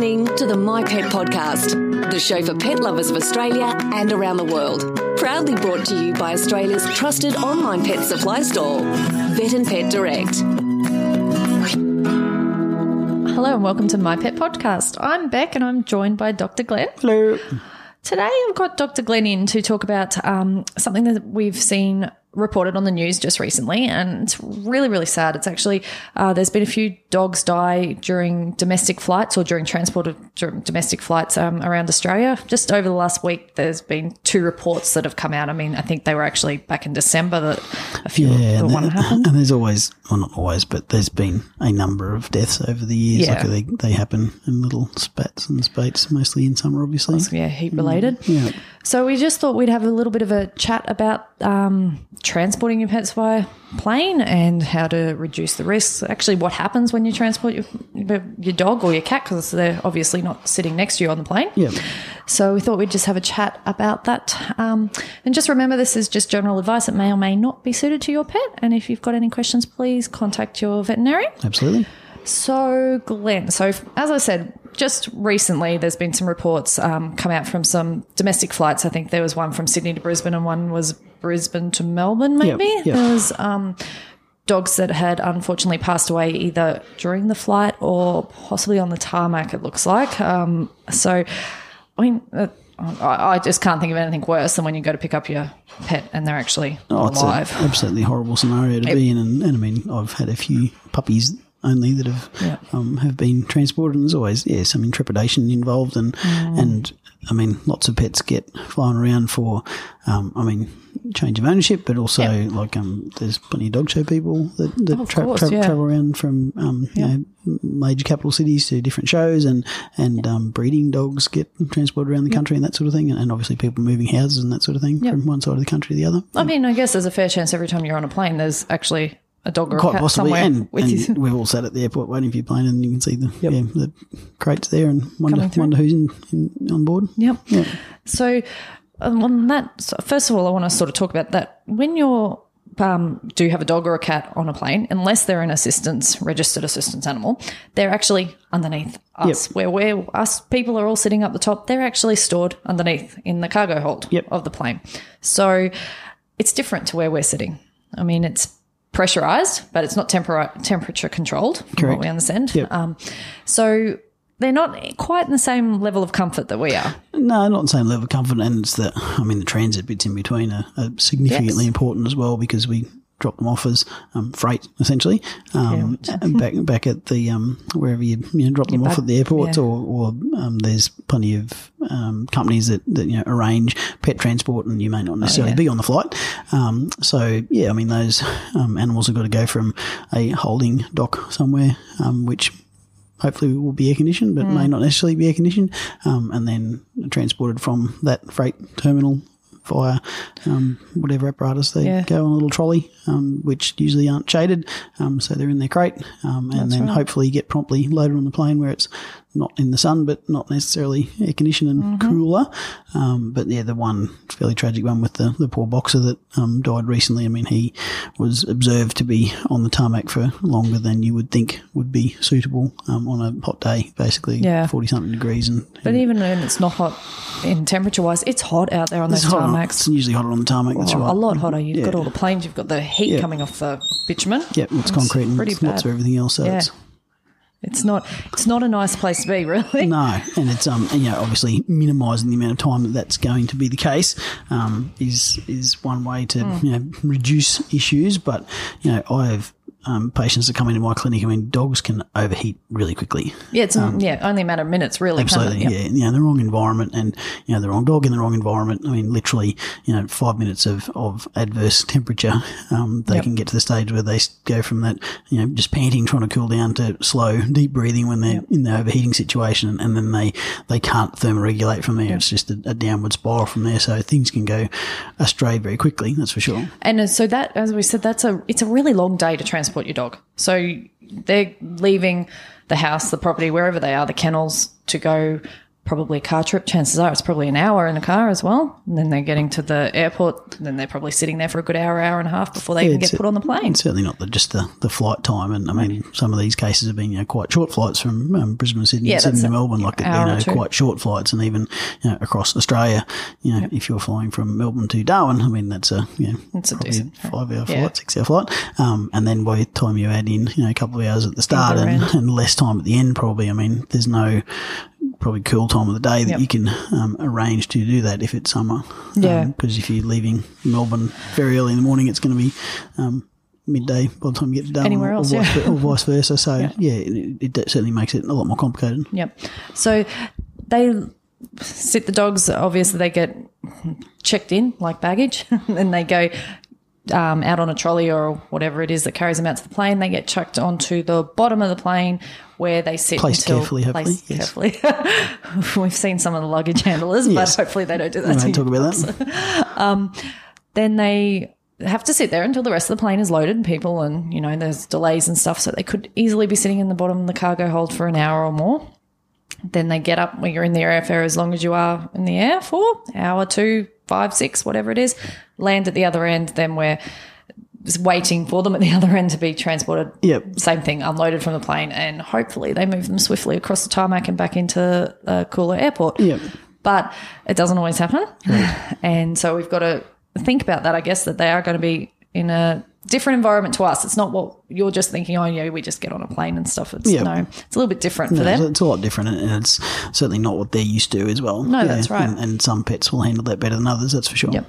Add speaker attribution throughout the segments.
Speaker 1: listening to the My Pet Podcast, the show for pet lovers of Australia and around the world. Proudly brought to you by Australia's trusted online pet supply store, Vet and Pet Direct.
Speaker 2: Hello and welcome to My Pet Podcast. I'm Bec and I'm joined by Dr. Glenn.
Speaker 3: Hello.
Speaker 2: Today I've got Dr. Glenn in to talk about um, something that we've seen reported on the news just recently, and it's really, really sad. It's actually uh, there's been a few dogs die during domestic flights or during transport of domestic flights um, around Australia. Just over the last week, there's been two reports that have come out. I mean, I think they were actually back in December that a few
Speaker 3: Yeah,
Speaker 2: the
Speaker 3: and,
Speaker 2: one happened.
Speaker 3: and there's always, well, not always, but there's been a number of deaths over the years.
Speaker 2: Yeah.
Speaker 3: Like they, they happen in little spats and spates, mostly in summer, obviously.
Speaker 2: Yeah, heat related.
Speaker 3: Yeah.
Speaker 2: So we just thought we'd have a little bit of a chat about um, transporting your pets via plane and how to reduce the risks. Actually, what happens when you transport your, your dog or your cat because they're obviously not sitting next to you on the plane.
Speaker 3: Yeah.
Speaker 2: So we thought we'd just have a chat about that. Um, and just remember, this is just general advice. It may or may not be suited to your pet. And if you've got any questions, please contact your veterinarian.
Speaker 3: Absolutely.
Speaker 2: So, Glenn, so as I said, just recently there's been some reports um, come out from some domestic flights. I think there was one from Sydney to Brisbane and one was Brisbane to Melbourne, maybe.
Speaker 3: yep.
Speaker 2: There was um, dogs that had unfortunately passed away either during the flight or possibly on the tarmac, it looks like. Um, so, I mean, uh, I, I just can't think of anything worse than when you go to pick up your pet and they're actually
Speaker 3: Oh,
Speaker 2: alive.
Speaker 3: absolutely horrible scenario to be in. And, and I mean, I've had a few puppies only that have
Speaker 2: Yeah.
Speaker 3: um, have been transported, and there's always yeah some intrepidation involved, and
Speaker 2: Mm.
Speaker 3: and I mean lots of pets get flown around for, um, I mean change of ownership, but also
Speaker 2: Yeah.
Speaker 3: like um, there's plenty of dog show people that, that tra-
Speaker 2: course,
Speaker 3: tra-
Speaker 2: yeah.
Speaker 3: travel around from um, you know major capital cities to different shows, and and um, breeding dogs get transported around the country and that sort of thing, and, and obviously people moving houses and that sort of thing
Speaker 2: Yep.
Speaker 3: from one side of the country to the other.
Speaker 2: I mean, I guess there's a fair chance every time you're on a plane, there's actually a dog or a
Speaker 3: Quite
Speaker 2: cat
Speaker 3: possibly,
Speaker 2: somewhere
Speaker 3: and,
Speaker 2: with
Speaker 3: and we've all sat at the airport waiting for your plane, and you can see the yeah, the crates there, and wonder wonder who's in, in, on board.
Speaker 2: Yep.
Speaker 3: Yeah.
Speaker 2: So, um, on that, so first of all, I want to sort of talk about that. When you're um, do you have a dog or a cat on a plane, unless they're an assistance registered assistance animal, they're actually underneath us. Where we're us people are all sitting up the top, they're actually stored underneath in the cargo hold
Speaker 3: Yep.
Speaker 2: of the plane. So it's different to where we're sitting. I mean, it's pressurized, but it's not tempera- temperature controlled, from what we understand.
Speaker 3: Yep.
Speaker 2: Um, so they're not quite in the same level of comfort that we are.
Speaker 3: No, not the same level of comfort, and it's the I mean the transit bits in between are, are significantly
Speaker 2: Yes.
Speaker 3: important as well because we drop them off as um, freight essentially um, and back back at the um, wherever you, you know, drop them off at the airport,
Speaker 2: yeah.
Speaker 3: or, or um, there's plenty of um, companies that, that you know arrange pet transport and you may not necessarily
Speaker 2: Oh, yeah.
Speaker 3: be on the flight um, so yeah I mean those um, animals have got to go from a holding dock somewhere um, which hopefully will be air conditioned, but
Speaker 2: Mm.
Speaker 3: may not necessarily be air conditioned, um, and then transported from that freight terminal via um, whatever apparatus they
Speaker 2: Yeah.
Speaker 3: go on a little trolley, um, which usually aren't shaded, um, so they're in their crate, um, and then
Speaker 2: right.
Speaker 3: hopefully get promptly loaded on the plane where it's not in the sun, but not necessarily air conditioned and
Speaker 2: Mm-hmm.
Speaker 3: cooler. Um, but yeah, the one fairly tragic one with the, the poor boxer that um, died recently. I mean, he was observed to be on the tarmac for longer than you would think would be suitable um, on a hot day, basically
Speaker 2: Yeah.
Speaker 3: forty something degrees. And
Speaker 2: But even when it's not hot in temperature wise, it's hot out there on those
Speaker 3: it's, hot on- it's usually hotter on the tarmac. That's
Speaker 2: Oh,
Speaker 3: right.
Speaker 2: A lot hotter. You've got all the planes, you've got the heat
Speaker 3: Yeah.
Speaker 2: coming off the bitumen.
Speaker 3: Yeah, it's concrete and
Speaker 2: pretty
Speaker 3: it's lots of everything else. So
Speaker 2: Yeah.
Speaker 3: It's
Speaker 2: not it's not a nice place to be, really.
Speaker 3: No, and it's um, and, you know, obviously minimising the amount of time that that's going to be the case um, is is one way to
Speaker 2: Hmm.
Speaker 3: you know reduce issues. But you know, I have um, patients that come into my clinic. I mean, dogs can overheat really quickly.
Speaker 2: Yeah, it's yeah, only a matter of minutes, really.
Speaker 3: Um, Absolutely,
Speaker 2: Yep.
Speaker 3: yeah. You know, the wrong environment and, you know, the wrong dog in the wrong environment. I mean, literally, you know, five minutes of, of adverse temperature, um, they
Speaker 2: Yep.
Speaker 3: can get to the stage where they go from that, you know, just panting, trying to cool down to slow, deep breathing when they're in the overheating situation. And then they, they can't thermoregulate from there. It's just a, a downward spiral from there. So things can go astray very quickly. That's for sure.
Speaker 2: And uh, so that, as we said, that's a it's a really long day to transport your dog. So they're leaving the house, the property, wherever they are, the kennels to go probably a car trip. Chances are it's probably an hour in a car as well. And then they're getting to the airport. And then they're probably sitting there for a good hour, hour and a half before they even get put on the plane.
Speaker 3: Certainly not the, just the, the flight time. And I mean, some of these cases have been you know, quite short flights from um, Brisbane, Sydney,
Speaker 2: Yeah,
Speaker 3: Sydney to Melbourne, like you know, quite short flights, and even you know, across Australia. You know, if you're flying from Melbourne to Darwin, I mean, that's a you know,
Speaker 2: It's a decent-
Speaker 3: five hour
Speaker 2: yeah.
Speaker 3: flight, six hour flight. Um, and then by the time you add in, you know, a couple of hours at the start and, and less time at the end, probably. I mean, there's no probably cool time of the day that
Speaker 2: Yep.
Speaker 3: you can um, arrange to do that if it's summer.
Speaker 2: Yeah.
Speaker 3: Because if you're leaving Melbourne very early in the morning, it's going to be um, midday by the time you get to Darwin,
Speaker 2: Anywhere
Speaker 3: or,
Speaker 2: else,
Speaker 3: or, vice,
Speaker 2: yeah.
Speaker 3: or vice versa. So yeah, it, it certainly makes it a lot more complicated.
Speaker 2: Yep. So they sit the dogs. Obviously, they get checked in like baggage, and they go um, out on a trolley or whatever it is that carries them out to the plane. They get chucked onto the bottom of the plane where they sit
Speaker 3: Placed carefully, hopefully, yes.
Speaker 2: carefully. We've seen some of the luggage handlers,
Speaker 3: Yes.
Speaker 2: but hopefully they don't do that. to
Speaker 3: won't talk about that.
Speaker 2: then they have to sit there until the rest of the plane is loaded, people, and you know there's delays and stuff. So they could easily be sitting in the bottom of the cargo hold for an hour or more. Then they get up when you're in the airfare as long as you are in the air for hour two, five, six, whatever it is. Land at the other end. Then we're waiting for them at the other end to be transported.
Speaker 3: Yep.
Speaker 2: Same thing, unloaded from the plane, and hopefully they move them swiftly across the tarmac and back into a cooler airport.
Speaker 3: Yep.
Speaker 2: But it doesn't always happen. And so we've got to think about that, I guess, that they are going to be in a different environment to us. It's not what you're just thinking, oh, yeah, we just get on a plane and stuff. It's
Speaker 3: Yeah.
Speaker 2: no, it's a little bit different for them.
Speaker 3: it's, a lot different, and it's certainly not what they're used to as well.
Speaker 2: No, that's right.
Speaker 3: And, and some pets will handle that better than others. That's for sure.
Speaker 2: Yep.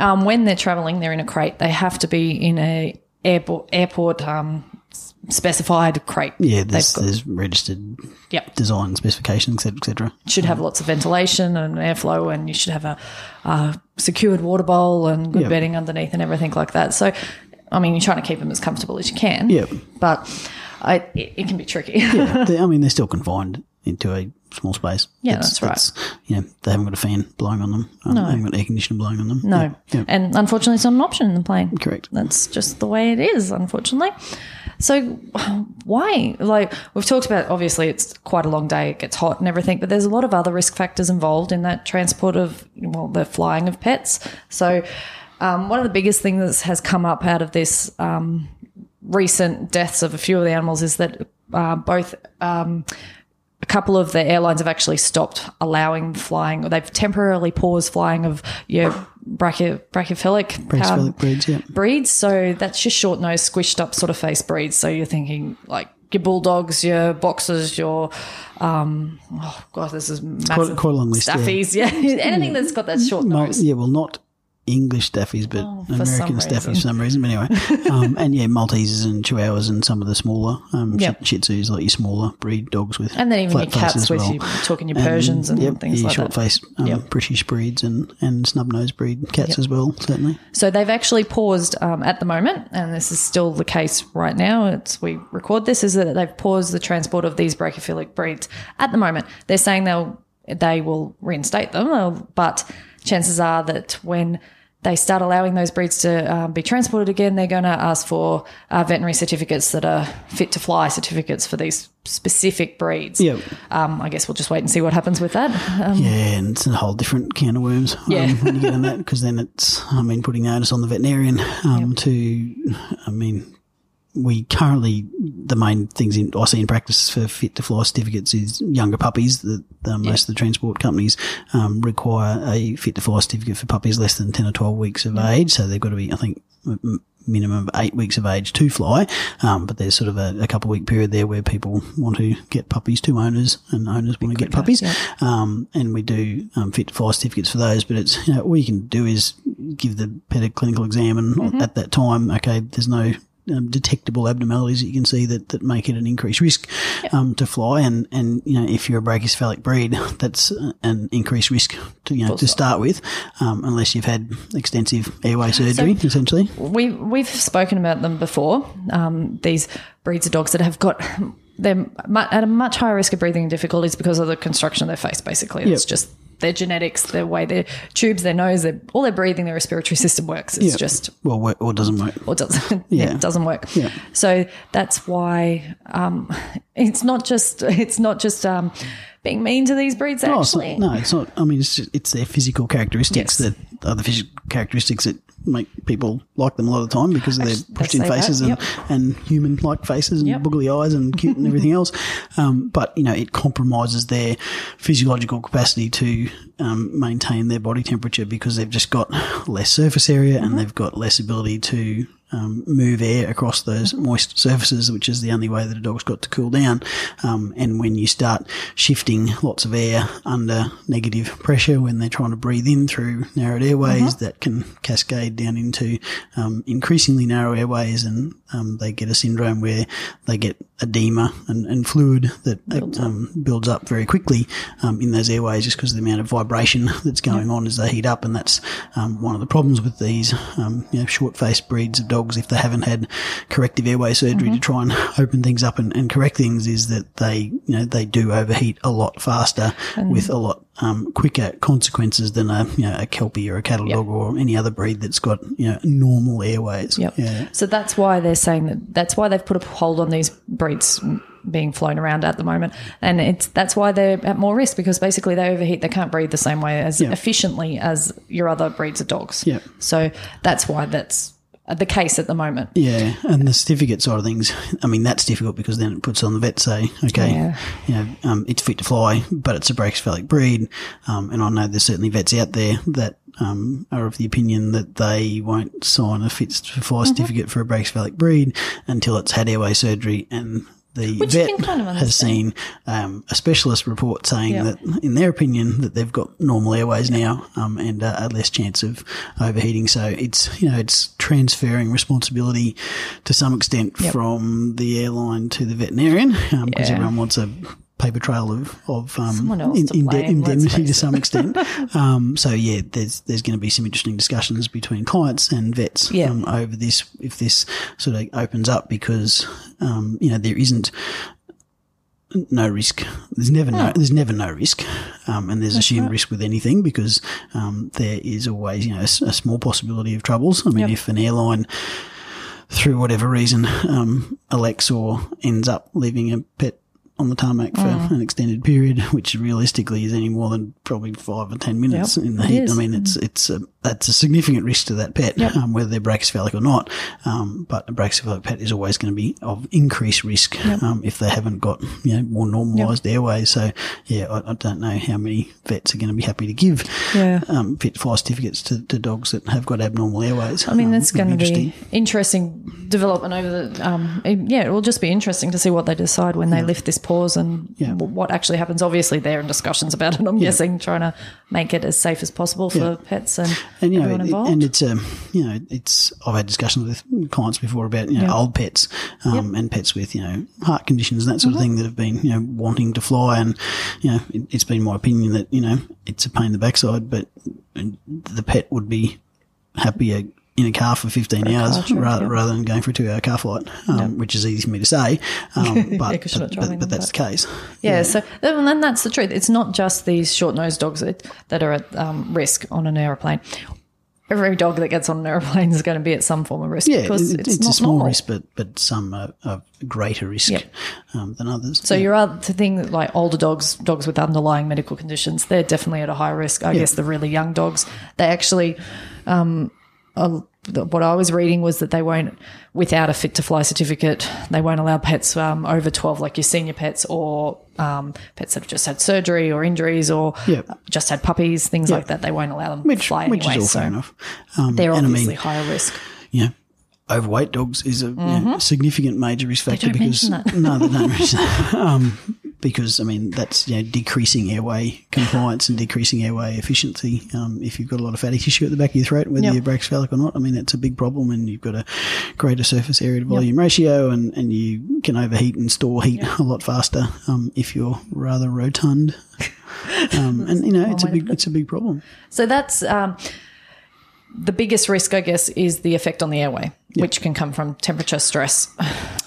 Speaker 2: Um, when they're traveling, they're in a crate. They have to be in a airport, airport um, specified crate.
Speaker 3: Yeah, there's, there's registered
Speaker 2: Yep.
Speaker 3: design specifications, etc., etc.
Speaker 2: should have lots of ventilation and airflow, and you should have a, a secured water bowl and good
Speaker 3: Yep.
Speaker 2: bedding underneath and everything like that. So, I mean, you're trying to keep them as comfortable as you can.
Speaker 3: Yep.
Speaker 2: But I, it, it can be tricky.
Speaker 3: They- I mean, they're still confined into a small space.
Speaker 2: Yeah,
Speaker 3: It's-
Speaker 2: that's right.
Speaker 3: you know, they haven't got a fan blowing on them. Um, They haven't got air conditioning blowing on them.
Speaker 2: No.
Speaker 3: Yeah, yeah,
Speaker 2: And unfortunately, it's not an option in the plane.
Speaker 3: correct.
Speaker 2: That's just the way it is, unfortunately. So, why? Like, we've talked about obviously it's quite a long day, it gets hot and everything, but there's a lot of other risk factors involved in that transport of, well, the flying of pets. So, um, one of the biggest things that has come up out of this um, recent deaths of a few of the animals is that uh, both um, a couple of the airlines have actually stopped allowing flying, or they've temporarily paused flying of your brachy- brachycephalic um,
Speaker 3: breeds, yeah.
Speaker 2: breeds. So that's your short nosed, squished up sort of face breeds. So you're thinking like your bulldogs, your boxers, your um, oh god, this is massive.
Speaker 3: quite a long list, yeah.
Speaker 2: Staffies, yeah. Anything that's got that short nose.
Speaker 3: yeah, well, not English staffies, but
Speaker 2: Oh,
Speaker 3: American staffies for some reason. But anyway, um, and yeah, Maltesers and Chihuahuas and some of the smaller um,
Speaker 2: Yep.
Speaker 3: Shih Tzus, like your smaller breed dogs with
Speaker 2: And then even your cats
Speaker 3: faces as
Speaker 2: with
Speaker 3: well.
Speaker 2: you talking your Persians and,
Speaker 3: yep,
Speaker 2: things
Speaker 3: your
Speaker 2: like
Speaker 3: short
Speaker 2: that.
Speaker 3: face um,
Speaker 2: Yep.
Speaker 3: British breeds and and snub nosed breed cats as well. Certainly,
Speaker 2: So they've actually paused um, at the moment, and this is still the case right now. It's we record this is that they've paused the transport of these brachycephalic breeds at the moment. They're saying they'll they will reinstate them, uh, but chances are that when they start allowing those breeds to um, be transported again, they're going to ask for uh, veterinary certificates that are fit to fly certificates for these specific breeds.
Speaker 3: Yep.
Speaker 2: Um, I guess we'll just wait and see what happens with that. Um,
Speaker 3: yeah, and it's a whole different can of worms. Um,
Speaker 2: Yeah.
Speaker 3: when you get on that, because then it's, I mean, putting onus on the veterinarian um, to, I mean, we currently the main things in I see in practice for fit to fly certificates is younger puppies. That the, most of the transport companies um, require a fit to fly certificate for puppies less than ten or twelve weeks of age. So they've got to be, I think, minimum of eight weeks of age to fly. Um, but there's sort of a, a couple of week period there where people want to get puppies to owners, and owners want to get puppies. Um, and we do um, fit to fly certificates for those. But it's you know all you can do is give the pet a clinical exam, and at that time, okay, there's no um, detectable abnormalities that you can see that, that make it an increased risk um, to fly. And, and, you know, if you're a brachycephalic breed, that's an increased risk to, you know, to start with, um, unless you've had extensive airway surgery, essentially.
Speaker 2: we we've spoken about them before. Um, these breeds of dogs that have got they're at a much higher risk of breathing difficulties because of the construction of their face. Basically, it's
Speaker 3: Yep.
Speaker 2: just their genetics, their way their tubes, their nose, their, all their breathing, their respiratory system works. It's
Speaker 3: Yeah.
Speaker 2: just
Speaker 3: Well, work, or doesn't work.
Speaker 2: or doesn't. Yeah. it doesn't work.
Speaker 3: Yeah.
Speaker 2: So that's why um, it's not just it's not just um, being mean to these breeds.
Speaker 3: It's
Speaker 2: Actually,
Speaker 3: not, no, it's not. I mean, it's just, it's their physical characteristics
Speaker 2: Yes.
Speaker 3: that are the physical characteristics that make people like them a lot of the time because of their pushed in faces and, and human like faces and
Speaker 2: Yep.
Speaker 3: boogly eyes and cute and everything else. Um, but, you know, it compromises their physiological capacity to um, maintain their body temperature because they've just got less surface area
Speaker 2: Mm-hmm.
Speaker 3: and they've got less ability to um, move air across those moist surfaces, which is the only way that a dog's got to cool down. Um, and when you start shifting lots of air under negative pressure when they're trying to breathe in through narrowed airways, that can cascade down into um, increasingly narrow airways, and um, they get a syndrome where they get edema and, and fluid that builds, um, builds up very quickly um, in those airways just because of the amount of vibration that's going on as they heat up. And that's um, one of the problems with these um, you know, short-faced breeds of dogs if they haven't had corrective airway surgery to try and open things up and, and correct things is that they you know they do overheat a lot faster with a lot um, quicker consequences than a you know a kelpie or a cattle dog or any other breed that's got you know normal airways.
Speaker 2: Yep.
Speaker 3: Yeah.
Speaker 2: So that's why they're saying that. That's why they've put a hold on these breeds being flown around at the moment, and it's that's why they're at more risk because basically they overheat. They can't breathe the same way as
Speaker 3: Yeah.
Speaker 2: efficiently as your other breeds of dogs.
Speaker 3: Yeah.
Speaker 2: So that's why that's the case at the moment.
Speaker 3: Yeah, and the certificate side of things, I mean, that's difficult because then it puts on the vet say, okay,
Speaker 2: Yeah.
Speaker 3: you know, um, it's fit to fly, but it's a brachycephalic breed. Um, and I know there's certainly vets out there that um, are of the opinion that they won't sign a fit to fly
Speaker 2: Mm-hmm.
Speaker 3: certificate for a brachycephalic breed until it's had airway surgery and the
Speaker 2: Which
Speaker 3: vet
Speaker 2: can kind of
Speaker 3: has seen um, a specialist report saying
Speaker 2: Yeah.
Speaker 3: that, in their opinion, that they've got normal airways now um, and uh, a less chance of overheating. So it's you know it's transferring responsibility to some extent
Speaker 2: Yep.
Speaker 3: from the airline to the veterinarian because
Speaker 2: Yeah.
Speaker 3: everyone wants a paper trail of of um, in-
Speaker 2: blame,
Speaker 3: indemnity to some extent. um, so yeah, there's there's going to be some interesting discussions between clients and vets
Speaker 2: Yeah.
Speaker 3: um, over this if this sort of opens up because um, you know there isn't no risk. There's never no. There's never no risk, um, and there's assumed risk with anything because um, there is always you know a, a small possibility of troubles. I mean,
Speaker 2: Yep.
Speaker 3: if an airline, through whatever reason, um, elects or ends up leaving a pet on the tarmac for
Speaker 2: Mm.
Speaker 3: an extended period, which realistically is any more than probably five or ten minutes
Speaker 2: Yep,
Speaker 3: in the heat. I mean, it's it's a that's a significant risk to that pet,
Speaker 2: Yep.
Speaker 3: um, whether they're brachycephalic or not. Um, but a brachycephalic pet is always going to be of increased risk um, if they haven't got you know more normalised airways. So yeah, I, I don't know how many vets are going to be happy to give
Speaker 2: Yeah.
Speaker 3: um, fit fly certificates to, to dogs that have got abnormal airways.
Speaker 2: I mean,
Speaker 3: Um,
Speaker 2: that's going to be interesting development over the. Um, it- yeah, it will just be interesting to see what they decide when they lift this pause and
Speaker 3: Yeah.
Speaker 2: w- what actually happens. Obviously, they're in discussions about it. I'm guessing trying to make it as safe as possible for pets and,
Speaker 3: and you know,
Speaker 2: everyone
Speaker 3: it-
Speaker 2: involved.
Speaker 3: and it's um, you know, it's I've had discussions with clients before about you know
Speaker 2: Yeah.
Speaker 3: old pets, um, and pets with you know heart conditions and that
Speaker 2: Mm-hmm.
Speaker 3: sort of thing that have been you know wanting to fly, and you know, it, it's been my opinion that you know it's a pain in the backside, but the pet would be happier in a car for 15 hours
Speaker 2: car
Speaker 3: rather,
Speaker 2: yeah.
Speaker 3: rather than going for a two hour car flight, um, which is easy for me to say. Um, but,
Speaker 2: you're not
Speaker 3: but, but, that's the case.
Speaker 2: Yeah, so and then that's the truth. It's not just these short nosed dogs that, that are at um, risk on an aeroplane. Every dog that gets on an aeroplane is going to be at some form of risk
Speaker 3: Yeah,
Speaker 2: because
Speaker 3: it-
Speaker 2: it's,
Speaker 3: a small
Speaker 2: normal.
Speaker 3: risk, but, but some are, are greater risk um, than others.
Speaker 2: So your other thing, that, like older dogs, dogs with underlying medical conditions, they're definitely at a high risk. I guess the really young dogs, they actually, um, uh, what I was reading was that they won't, without a fit to fly certificate, they won't allow pets um, over twelve, like your senior pets or um, pets that have just had surgery or injuries or
Speaker 3: Yep.
Speaker 2: just had puppies, things like that. They won't allow them to
Speaker 3: which,
Speaker 2: fly
Speaker 3: which
Speaker 2: anyway.
Speaker 3: is all
Speaker 2: so
Speaker 3: fair enough. Um,
Speaker 2: they're
Speaker 3: and I
Speaker 2: obviously
Speaker 3: mean,
Speaker 2: higher risk.
Speaker 3: you know, overweight dogs is a you know, significant major risk factor
Speaker 2: Mm-hmm. don't
Speaker 3: because no, they don't. Um, because I mean that's you know decreasing airway compliance and decreasing airway efficiency. Um, if you've got a lot of fatty tissue at the back of your throat, whether
Speaker 2: Yep.
Speaker 3: you're brachycephalic or not, I mean that's a big problem, and you've got a greater surface area to volume ratio, and, and you can overheat and store heat a lot faster um, if you're rather rotund. Um, and you know it's a big it's a big problem.
Speaker 2: So that's um, the biggest risk, I guess, is the effect on the airway, which can come from temperature, stress.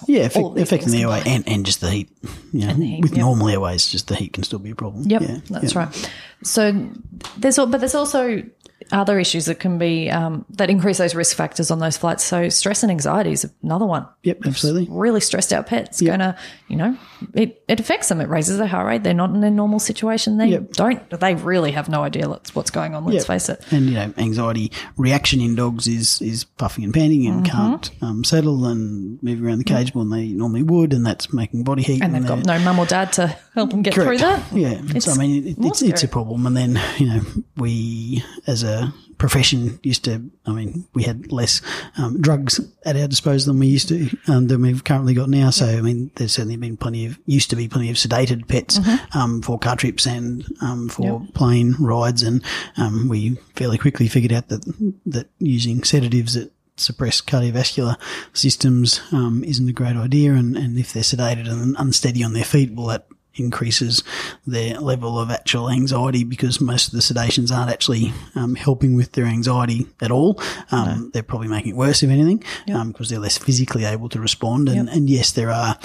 Speaker 3: Yeah, affect,
Speaker 2: all of these
Speaker 3: affecting the airway and, and just the heat. You know,
Speaker 2: the heat,
Speaker 3: with
Speaker 2: yep.
Speaker 3: normal airways, just the heat can still be a problem.
Speaker 2: Yep,
Speaker 3: Yeah,
Speaker 2: that's
Speaker 3: yeah.
Speaker 2: right. So there's but there's also other issues that can be um, that increase those risk factors on those flights. So stress and anxiety is another one.
Speaker 3: Yep, absolutely.
Speaker 2: Really stressed out pets going to, you know, it, it affects them. It raises their heart rate. They're not in their normal situation. They
Speaker 3: Yep.
Speaker 2: don't. They really have no idea what's what's going on. Let's
Speaker 3: Yep.
Speaker 2: face it.
Speaker 3: And you know, anxiety reaction in dogs is is puffing and panting and
Speaker 2: Mm-hmm.
Speaker 3: can't um, settle and move around the cage more than they normally would, and that's making body heat.
Speaker 2: And they've got no mum or dad to help them get through that.
Speaker 3: Yeah,
Speaker 2: It's
Speaker 3: so I mean, it, it's it's a
Speaker 2: scary.
Speaker 3: Problem. And then you know, we as a profession used to. I mean, we had less um, drugs at our disposal than we used to, um, than we've currently got now. So I mean, there's certainly been plenty of used to be plenty of sedated pets
Speaker 2: Mm-hmm.
Speaker 3: um, for car trips and um, for plane rides, and um, we fairly quickly figured out that that using sedatives that suppress cardiovascular systems um, isn't a great idea, and, and if they're sedated and unsteady on their feet, well, that increases their level of actual anxiety because most of the sedations aren't actually um, helping with their anxiety at all. Um, They're probably making it worse, if anything, because they're less physically able to respond. And, and yes, there are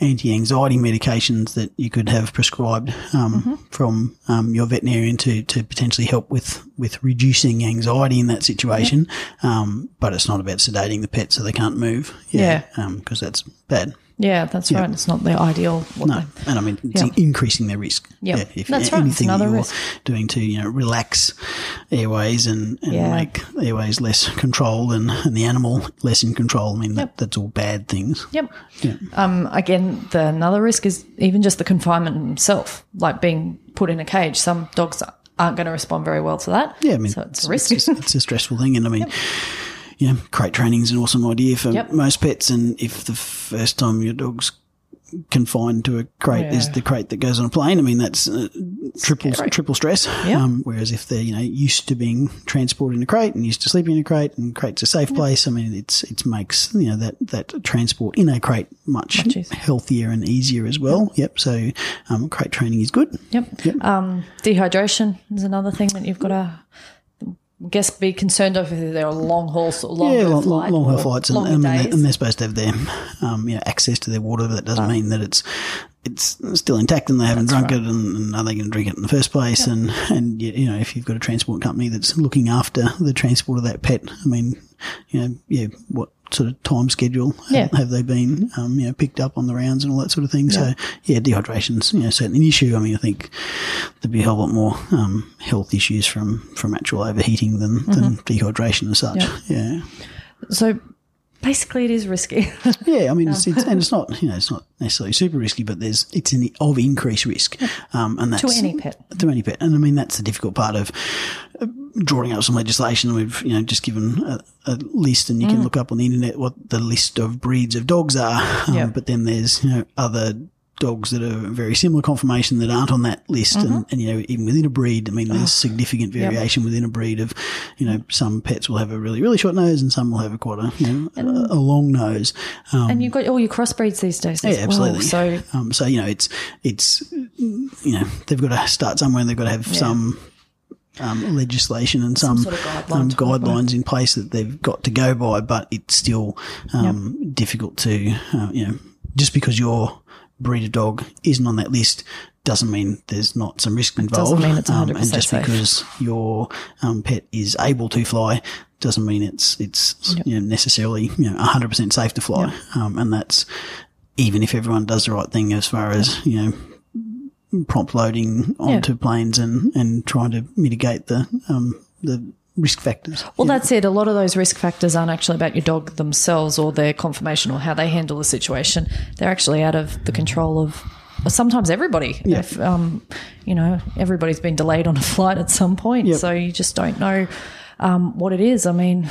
Speaker 3: anti-anxiety medications that you could have prescribed um, from um, your veterinarian to, to potentially help with, with reducing anxiety in that situation. Um, but it's not about sedating the pet so they can't move.
Speaker 2: Yeah.
Speaker 3: Because that's bad.
Speaker 2: Yeah, that's right. It's not the ideal.
Speaker 3: No, and I mean it's
Speaker 2: Yeah.
Speaker 3: increasing their risk.
Speaker 2: Yep.
Speaker 3: if
Speaker 2: That's right. It's
Speaker 3: anything that you're
Speaker 2: risk.
Speaker 3: doing to you know relax airways and, and
Speaker 2: Yeah.
Speaker 3: make airways less controlled and, and the animal less in control. I mean that, that's all bad things.
Speaker 2: Yep.
Speaker 3: Yeah.
Speaker 2: Um, again, the another risk is even just the confinement itself, like being put in a cage. Some dogs aren't going to respond very well to that.
Speaker 3: Yeah, I mean,
Speaker 2: so it's a risk.
Speaker 3: It's, it's a stressful thing, and I mean, you know, crate training is an awesome idea for
Speaker 2: Yep.
Speaker 3: most pets. And if the first time your dog's confined to a crate is the crate that goes on a plane, I mean, that's uh, triple
Speaker 2: Scary.
Speaker 3: triple stress.
Speaker 2: Yeah.
Speaker 3: Um, whereas if they're you know used to being transported in a crate and used to sleeping in a crate, and crate's a safe place, I mean, it's it makes you know that that transport in a crate much,
Speaker 2: Much
Speaker 3: healthier and easier as well. Yep. So um, crate training is good.
Speaker 2: Yep.
Speaker 3: Yep.
Speaker 2: Um, dehydration is another thing that you've got to, guess, be concerned over if they're long haul, long
Speaker 3: yeah,
Speaker 2: haul
Speaker 3: long,
Speaker 2: flight
Speaker 3: long haul flights, and, and, they're, and they're supposed to have their um, you know, access to their water. But that doesn't mean that it's it's still intact and they haven't drunk it. And, and are they going to drink it in the first place? And and you you know, if you've got a transport company that's looking after the transport of that pet, I mean, you know, yeah, what sort of time schedule
Speaker 2: Yeah.
Speaker 3: have, they been, um, you know, picked up on the rounds and all that sort of thing? So yeah, dehydration's you know certainly an issue. I mean, I think there'd be a whole lot more um, health issues from from actual overheating than, than dehydration as such.
Speaker 2: Mm-hmm. Yeah.
Speaker 3: yeah.
Speaker 2: so basically, it is risky.
Speaker 3: Yeah, I mean, it's, it's, and it's not you know it's not necessarily super risky, but there's it's in of increased risk, um, and that's to
Speaker 2: any pet.
Speaker 3: to any pet, and I mean that's the difficult part of uh, drawing up some legislation. We've you know just given a, a list, and you
Speaker 2: Mm.
Speaker 3: can look up on the internet what the list of breeds of dogs are, um,
Speaker 2: Yeah.
Speaker 3: but then there's you know other dogs that are very similar conformation that aren't on that list
Speaker 2: Mm-hmm.
Speaker 3: and, and you know even within a breed I mean
Speaker 2: Oh.
Speaker 3: there's significant variation within a breed of you know some pets will have a really really short nose and some will have a quite a you know a, a long nose um,
Speaker 2: and you've got all your crossbreeds these days as
Speaker 3: yeah,
Speaker 2: well.
Speaker 3: absolutely.
Speaker 2: So
Speaker 3: um, so you know, it's it's you know they've got to start somewhere. and They've got to have some um, legislation and some,
Speaker 2: sort of guideline
Speaker 3: um,
Speaker 2: to go by.
Speaker 3: guidelines in place that they've got to go by. But it's still um, difficult to uh, you know just because your breed of dog isn't on that list. Doesn't mean there's not some risk involved.
Speaker 2: Doesn't mean it's
Speaker 3: um,
Speaker 2: 100%
Speaker 3: and just
Speaker 2: safe.
Speaker 3: because your um, pet is able to fly doesn't mean it's it's you know, necessarily you know 100% safe to fly. Um, and that's even if everyone does the right thing as far as you know prompt loading onto planes and and trying to mitigate the um, the risk factors.
Speaker 2: Well, that's it. A lot of those risk factors aren't actually about your dog themselves or their conformation or how they handle the situation. They're actually out of the control of sometimes everybody. If um, you know, everybody's been delayed on a flight at some point,
Speaker 3: Yep.
Speaker 2: so you just don't know. Um, what it is, I mean,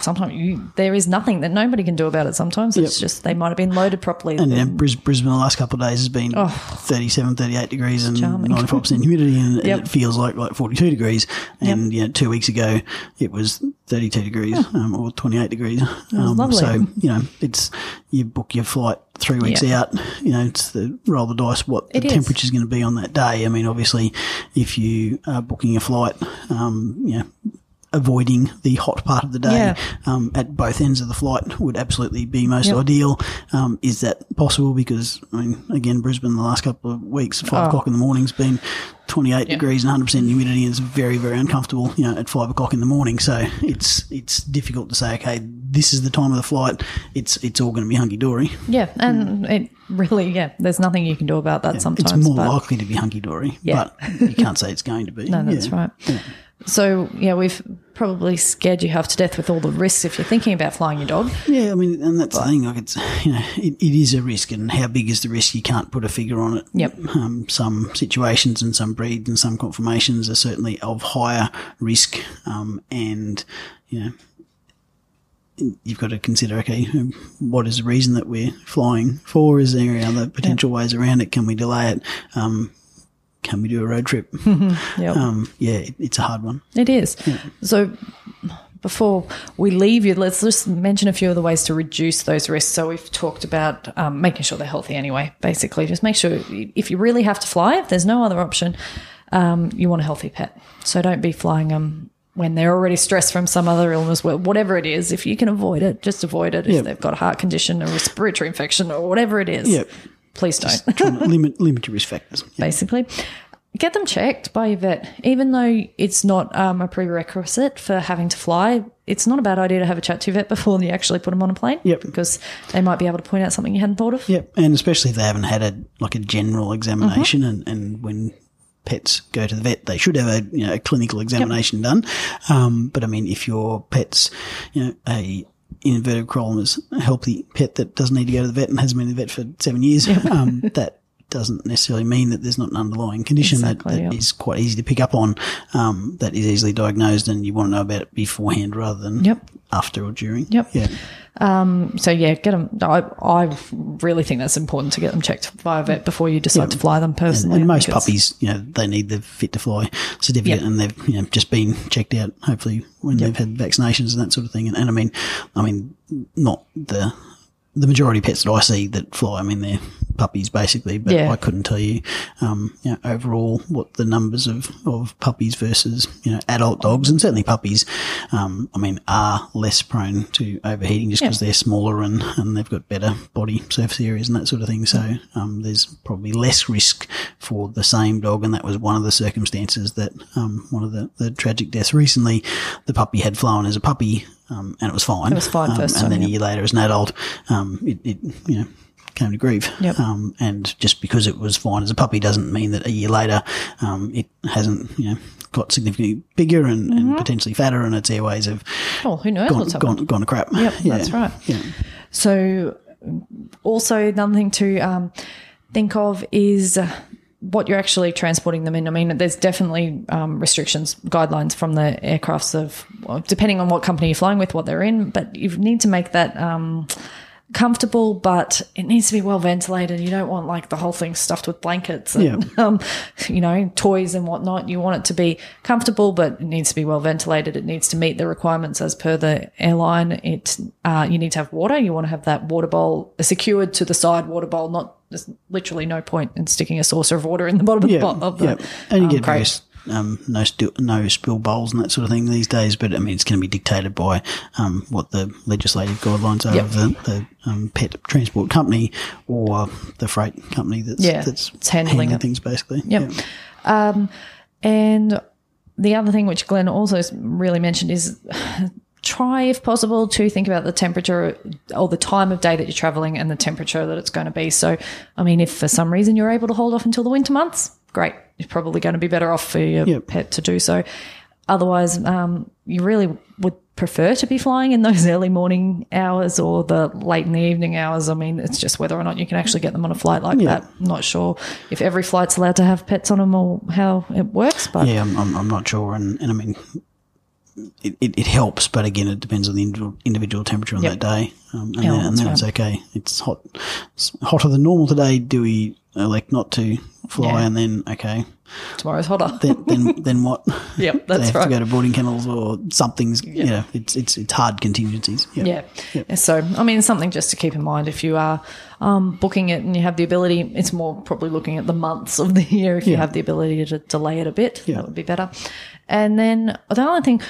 Speaker 2: sometimes you, there is nothing that nobody can do about it. Sometimes it's
Speaker 3: Yep.
Speaker 2: just they might have been loaded properly.
Speaker 3: And know, Brisbane the last couple of days has been 37, 38 degrees and
Speaker 2: Oh. charming.
Speaker 3: 95% humidity and, and it feels like like 42 degrees. And, you know, two weeks ago it was 32 degrees um, or 28 degrees. Um,
Speaker 2: lovely.
Speaker 3: So, you know, it's, you book your flight three weeks
Speaker 2: Yeah.
Speaker 3: out, you know, it's the roll the dice what the
Speaker 2: It
Speaker 3: temperature is going to be on that day. I mean, obviously if you are booking a flight, um, you know, avoiding the hot part of the day
Speaker 2: Yeah.
Speaker 3: um, at both ends of the flight would absolutely be most
Speaker 2: Yep.
Speaker 3: ideal. Um, is that possible? Because I mean, again, Brisbane the last couple of weeks, five
Speaker 2: Oh.
Speaker 3: o'clock in the morning's been 28 degrees and 100 percent humidity. and It's very very uncomfortable. You know, at five o'clock in the morning, so it's it's difficult to say. Okay, this is the time of the flight. It's it's all going to be hunky dory.
Speaker 2: Yeah, and it really, yeah, there's nothing you can do about that sometimes.
Speaker 3: It's more
Speaker 2: but-
Speaker 3: likely to be hunky dory,
Speaker 2: Yeah.
Speaker 3: but you can't say it's going to be.
Speaker 2: No, that's
Speaker 3: Yeah.
Speaker 2: right. So, yeah, we've probably scared you half to death with all the risks if you're thinking about flying your dog.
Speaker 3: Yeah, I mean, and that's the thing. Like, it's you know, it, it is a risk, and how big is the risk? You can't put a figure on it.
Speaker 2: Yep.
Speaker 3: Um, some situations and some breeds and some conformations are certainly of higher risk, um, and you know. You've got to consider, okay, what is the reason that we're flying for? Is there any other potential ways around it? Can we delay it? Um, can we do a road trip?
Speaker 2: Yep.
Speaker 3: um, yeah, it, it's a hard one.
Speaker 2: It is. So before we leave you, let's just mention a few of the ways to reduce those risks. So we've talked about um, making sure they're healthy anyway. Basically, just make sure if you really have to fly, if there's no other option, um, you want a healthy pet. So don't be flying them when they're already stressed from some other illness, whatever it is. If you can avoid it, just avoid it. If
Speaker 3: Yep.
Speaker 2: they've got a heart condition, a respiratory infection, or whatever it is,
Speaker 3: Yep.
Speaker 2: Please don't.
Speaker 3: Limit limit your risk factors. Yeah.
Speaker 2: basically. Get them checked by your vet. Even though it's not um, a prerequisite for having to fly, it's not a bad idea to have a chat to your vet before you actually put them on a plane.
Speaker 3: Yep.
Speaker 2: Because they might be able to point out something you hadn't thought of.
Speaker 3: Yep, and especially if they haven't had a like a general examination,
Speaker 2: Mm-hmm.
Speaker 3: and, and when pets go to the vet, they should have a you know a clinical examination done. Um, but I mean, if your pet's you know a inverted commas a healthy pet that doesn't need to go to the vet and hasn't been to the vet for seven years, um, that doesn't necessarily mean that there's not an underlying condition
Speaker 2: Exactly,
Speaker 3: that, that
Speaker 2: yep.
Speaker 3: is quite easy to pick up on, um, that is easily diagnosed, and you want to know about it beforehand rather than
Speaker 2: Yep.
Speaker 3: after or during.
Speaker 2: Yep.
Speaker 3: Yeah.
Speaker 2: Um, so yeah, get them. I, I really think that's important to get them checked by a vet before you decide to fly them personally.
Speaker 3: and most puppies, you know, they need the fit to fly certificate
Speaker 2: Yep.
Speaker 3: and they've, you know, just been checked out, hopefully when they've had vaccinations and that sort of thing. And, and I mean, I mean, not the, the majority of pets that I see that fly, I mean, they're puppies basically, but
Speaker 2: Yeah.
Speaker 3: I couldn't tell you, um, you know, overall what the numbers of, of puppies versus, you know, adult dogs and certainly puppies, um, I mean, are less prone to overheating just because
Speaker 2: Yeah.
Speaker 3: they're smaller and, and they've got better body surface areas and that sort of thing. So, um, there's probably less risk for the same dog. And that was one of the circumstances that, um, one of the, the tragic deaths recently, the puppy had flown as a puppy, um, and it was fine.
Speaker 2: It was fine
Speaker 3: um,
Speaker 2: first
Speaker 3: And
Speaker 2: time,
Speaker 3: then a year later as an adult, um, it, it, you know, came to grief.
Speaker 2: Yep.
Speaker 3: Um, and just because it was fine as a puppy doesn't mean that a year later, um, it hasn't, you know, got significantly bigger and,
Speaker 2: Mm-hmm.
Speaker 3: and potentially fatter and its airways have
Speaker 2: Oh, who knows
Speaker 3: gone, gone, gone to crap.
Speaker 2: Yep,
Speaker 3: Yeah.
Speaker 2: that's right.
Speaker 3: Yeah.
Speaker 2: So, also another thing to um, think of is what you're actually transporting them in. I mean, there's definitely um, restrictions, guidelines from the aircrafts of well, depending on what company you're flying with, what they're in, but you need to make that. Comfortable but it needs to be well ventilated you don't want like the whole thing stuffed with blankets and
Speaker 3: Yeah.
Speaker 2: um, you know toys and whatnot you want it to be comfortable but it needs to be well ventilated it needs to meet the requirements as per the airline it uh, you need to have water you want to have that water bowl secured to the side water bowl not there's literally no point in sticking a saucer of water in the bottom
Speaker 3: Yeah.
Speaker 2: of the, of the
Speaker 3: yeah. And you
Speaker 2: um,
Speaker 3: get
Speaker 2: crate.
Speaker 3: various, um, no, no spill bowls and that sort of thing these days, but I mean, it's going to be dictated by, um, what the legislative guidelines are
Speaker 2: Yep.
Speaker 3: of the, the um, pet transport company or the freight company that's,
Speaker 2: Yeah,
Speaker 3: that's
Speaker 2: handling it.
Speaker 3: things basically.
Speaker 2: Yep.
Speaker 3: Yeah.
Speaker 2: Um, and the other thing which Glenn also really mentioned is try, if possible, to think about the temperature or the time of day that you're traveling and the temperature that it's going to be. So, I mean, if for some reason you're able to hold off until the winter months, great. You're probably going to be better off for your
Speaker 3: Yep.
Speaker 2: pet to do so. Otherwise, um, you really would prefer to be flying in those early morning hours or the late in the evening hours. I mean, it's just whether or not you can actually get them on a flight like
Speaker 3: Yeah.
Speaker 2: that. I'm not sure if every flight's allowed to have pets on them or how it works, but
Speaker 3: Yeah, I'm, I'm, I'm not sure. And, and I mean, it, it, it helps, but again, it depends on the individual, individual temperature on
Speaker 2: Yep.
Speaker 3: that day. Um, and
Speaker 2: Yeah,
Speaker 3: then, and
Speaker 2: that's
Speaker 3: then it's okay. It's hot, it's hotter than normal today. Do we elect not to fly,
Speaker 2: Yeah.
Speaker 3: and then okay,
Speaker 2: Tomorrow's hotter.
Speaker 3: then then, then what?
Speaker 2: Yep,
Speaker 3: they
Speaker 2: that's
Speaker 3: have
Speaker 2: right.
Speaker 3: to go to boarding kennels or something's. You know, it's it's it's hard contingencies. Yeah.
Speaker 2: Yeah. So, I mean, something just to keep in mind if you are um, booking it and you have the ability, it's more probably looking at the months of the year. If you have the ability to delay it a bit,
Speaker 3: Yeah.
Speaker 2: that would be better. And then the other thing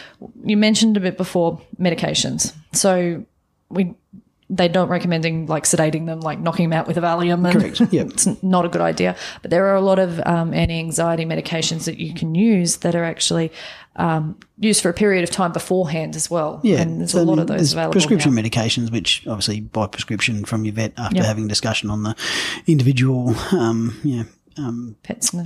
Speaker 2: you mentioned a bit before medications. So, we. They're not recommending like sedating them, like knocking them out with a Valium. And
Speaker 3: Correct. Yep.
Speaker 2: it's not a good idea. But there are a lot of um, anti-anxiety medications that you can use that are actually um, used for a period of time beforehand as well.
Speaker 3: Yeah,
Speaker 2: and there's
Speaker 3: so
Speaker 2: a lot of those available.
Speaker 3: Prescription
Speaker 2: now.
Speaker 3: medications, which obviously by prescription from your vet after
Speaker 2: Yep.
Speaker 3: having discussion on the individual, um, you know, um,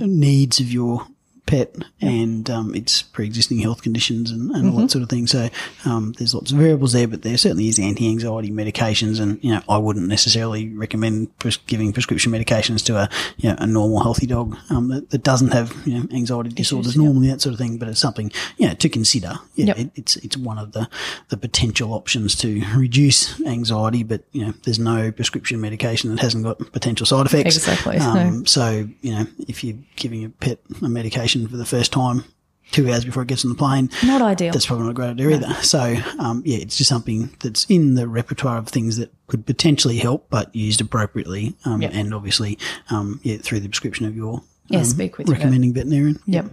Speaker 3: needs of your pet and um, its pre-existing health conditions and, and
Speaker 2: Mm-hmm.
Speaker 3: all that sort of thing. So um, there's lots of variables there, but there certainly is anti-anxiety medications, and you know I wouldn't necessarily recommend pres- giving prescription medications to a you know, a normal healthy dog um, that, that doesn't have you know anxiety disorders normally that sort of thing. But it's something you know to consider. Yeah,
Speaker 2: Yep.
Speaker 3: it, it's it's one of the the potential options to reduce anxiety, but you know there's no prescription medication that hasn't got potential side effects.
Speaker 2: Exactly.
Speaker 3: Um, so, you know, if you're giving a pet a medication for the first time, two hours before it gets on the plane,
Speaker 2: Not ideal.
Speaker 3: that's probably not a great idea either. So, um, yeah, it's just something that's in the repertoire of things that could potentially help, but used appropriately, um,
Speaker 2: Yep.
Speaker 3: and obviously, um, yeah, through the prescription of your
Speaker 2: Yeah,
Speaker 3: um,
Speaker 2: speak with
Speaker 3: recommending veterinarian.
Speaker 2: Yep.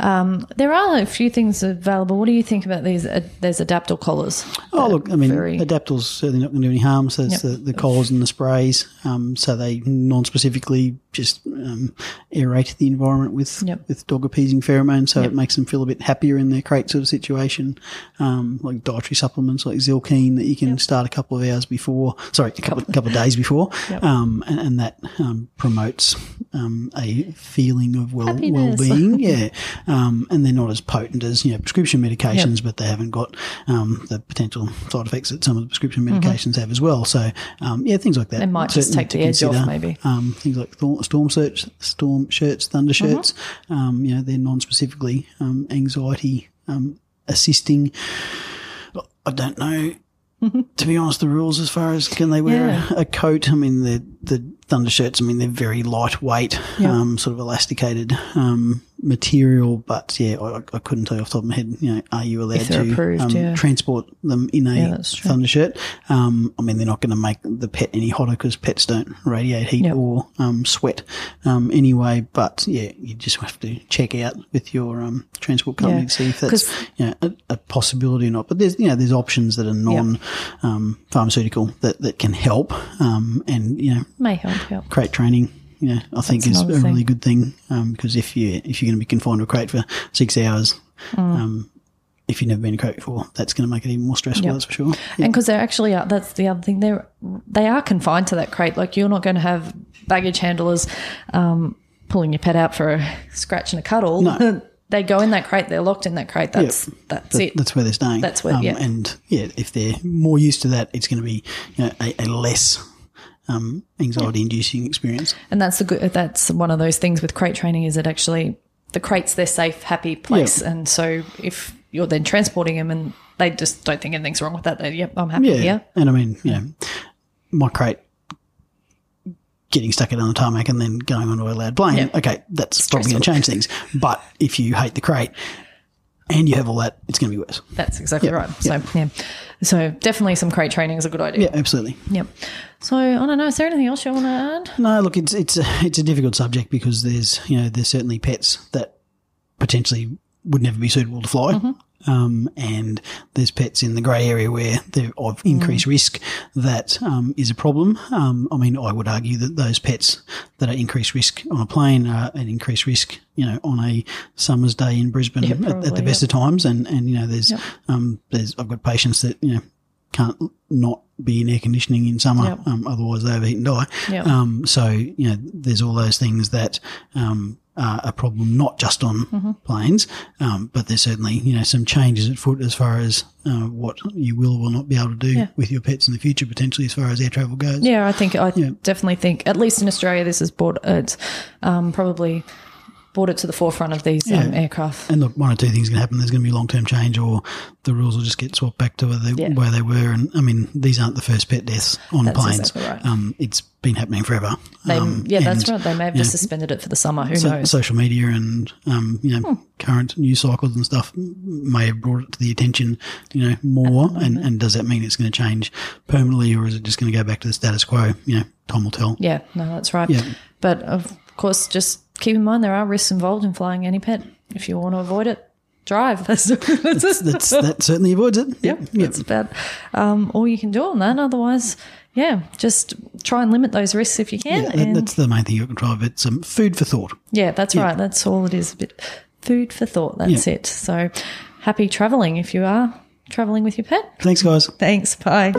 Speaker 2: Um, there are a few things available. What do you think about these? Uh, there's Adaptil collars.
Speaker 3: Oh, look, I mean,
Speaker 2: very-
Speaker 3: Adaptil's certainly not going to do any harm. So it's
Speaker 2: Yep.
Speaker 3: the, the collars and the sprays. Um, so they non-specifically just um, aerate the environment with
Speaker 2: Yep.
Speaker 3: with dog appeasing pheromones. So
Speaker 2: Yep.
Speaker 3: it makes them feel a bit happier in their crate sort of situation. Um, like dietary supplements like Zylkene that you can start a couple of hours before. Sorry, a couple, couple of days before. Um, and, and that um, promotes um, a feeling of well well being. yeah. Um, and they're not as potent as you know prescription medications, but they haven't got um, the potential side effects that some of the prescription medications have as well. So um, yeah, things like that.
Speaker 2: Mm-hmm. They might just take
Speaker 3: to
Speaker 2: the edge off,
Speaker 3: consider.
Speaker 2: maybe.
Speaker 3: Um, things like storm shirts, storm shirts, thunder
Speaker 2: Mm-hmm.
Speaker 3: shirts. Um, you know, they're non-specifically um, anxiety um, assisting. I don't know. To be honest, the rules as far as can they wear
Speaker 2: Yeah.
Speaker 3: a, a coat? I mean, the thunder shirts. I mean, they're very lightweight,
Speaker 2: Yeah.
Speaker 3: um, sort of elasticated um, material. But yeah, I, I couldn't tell you off the top of my head. You know, are you allowed to
Speaker 2: approved,
Speaker 3: um,
Speaker 2: yeah.
Speaker 3: transport them in a
Speaker 2: Yeah,
Speaker 3: thunder shirt? Um, I mean, they're not going to make the pet any hotter because pets don't radiate heat
Speaker 2: Yep.
Speaker 3: or um, sweat um, anyway. But yeah, you just have to check out with your um, transport company to see if that's you know, a, a possibility or not. But there's you know there's options that are non um, pharmaceutical that, that can help. Um, and you know
Speaker 2: May help. Help.
Speaker 3: crate training. You know, I think
Speaker 2: That's
Speaker 3: is a
Speaker 2: thing.
Speaker 3: really good thing because if you if you're going to be confined to a crate for six hours,
Speaker 2: Mm.
Speaker 3: um, if you've never been in a crate before, that's going to make it even more stressful.
Speaker 2: Yep.
Speaker 3: That's for sure.
Speaker 2: And because they're actually are, that's the other thing they're they are confined to that crate. Like you're not going to have baggage handlers um, pulling your pet out for a scratch and a cuddle.
Speaker 3: No.
Speaker 2: they go in that crate. They're locked in that crate. That's that's
Speaker 3: That-
Speaker 2: it.
Speaker 3: That's where they're staying.
Speaker 2: That's where- yeah.
Speaker 3: And yeah, if they're more used to that, it's going to be you know, a, a less um, anxiety-inducing experience.
Speaker 2: And that's the good. That's one of those things with crate training is it actually the crate's their safe, happy place. And so if you're then transporting them and they just don't think anything's wrong with that, they yep, I'm happy
Speaker 3: Yeah.
Speaker 2: here.
Speaker 3: And I mean, you know, my crate getting stuck in on the tarmac and then going onto a loud plane.
Speaker 2: Yep.
Speaker 3: Okay, that's probably going to change things. But if you hate the crate and you have all that, it's going to be worse.
Speaker 2: That's exactly right. So yeah, so definitely some crate training is a good idea.
Speaker 3: Yeah, absolutely.
Speaker 2: Yep. So I don't know. Is there anything else you want to add?
Speaker 3: No, look, it's it's a, it's a difficult subject because there's you know there's certainly pets that potentially would never be suitable to fly. Um, and there's pets in the grey area where they're of increased risk that um, is a problem. Um, I mean, I would argue that those pets that are increased risk on a plane are an increased risk, you know, on a summer's day in Brisbane
Speaker 2: Yeah,
Speaker 3: at, at the
Speaker 2: probably,
Speaker 3: best of times. And, and, you know, there's,
Speaker 2: Yep.
Speaker 3: um, there's, I've got patients that, you know, can't not be in air conditioning in summer,
Speaker 2: Yep.
Speaker 3: um, otherwise they overheat and die.
Speaker 2: Yep.
Speaker 3: Um, so, you know, there's all those things that, um, are a problem not just on
Speaker 2: Mm-hmm.
Speaker 3: planes, um, but there's certainly, you know, some changes at foot as far as, uh, what you will or will not be able to do
Speaker 2: Yeah.
Speaker 3: with your pets in the future, potentially as far as air travel goes.
Speaker 2: Yeah, I think I definitely think at least in Australia this is brought. It's um, probably brought it to the forefront of these um, aircraft.
Speaker 3: And look, one or two things can happen. There's going to be long term change, or the rules will just get swapped back to where they,
Speaker 2: Yeah.
Speaker 3: where they were. And I mean, these aren't the first pet deaths on
Speaker 2: That's
Speaker 3: planes.
Speaker 2: exactly right.
Speaker 3: Um, it's been happening forever.
Speaker 2: They,
Speaker 3: Um,
Speaker 2: yeah, that's right. They may have
Speaker 3: yeah,
Speaker 2: just suspended it for the summer. Who
Speaker 3: so-
Speaker 2: knows?
Speaker 3: social media and um, you know
Speaker 2: Hmm.
Speaker 3: current news cycles and stuff may have brought it to the attention, you know, more. And, and does that mean it's going to change permanently, or is it just going to go back to the status quo? You know, time will tell.
Speaker 2: yeah, no, that's right.
Speaker 3: Yeah.
Speaker 2: But of course, just keep in mind there are risks involved in flying any pet. If you want to avoid it, drive. That's, that's,
Speaker 3: That's that certainly avoids it.
Speaker 2: Yep, that's about um, all you can do on that. Otherwise, yeah, just try and limit those risks if you can.
Speaker 3: Yeah,
Speaker 2: and
Speaker 3: that's the main thing you can try. But it's um, food for thought.
Speaker 2: yeah, that's right. That's all it is. A bit food for thought. That's it. So happy traveling if you are traveling with your pet.
Speaker 3: Thanks, guys.
Speaker 2: Thanks. Bye.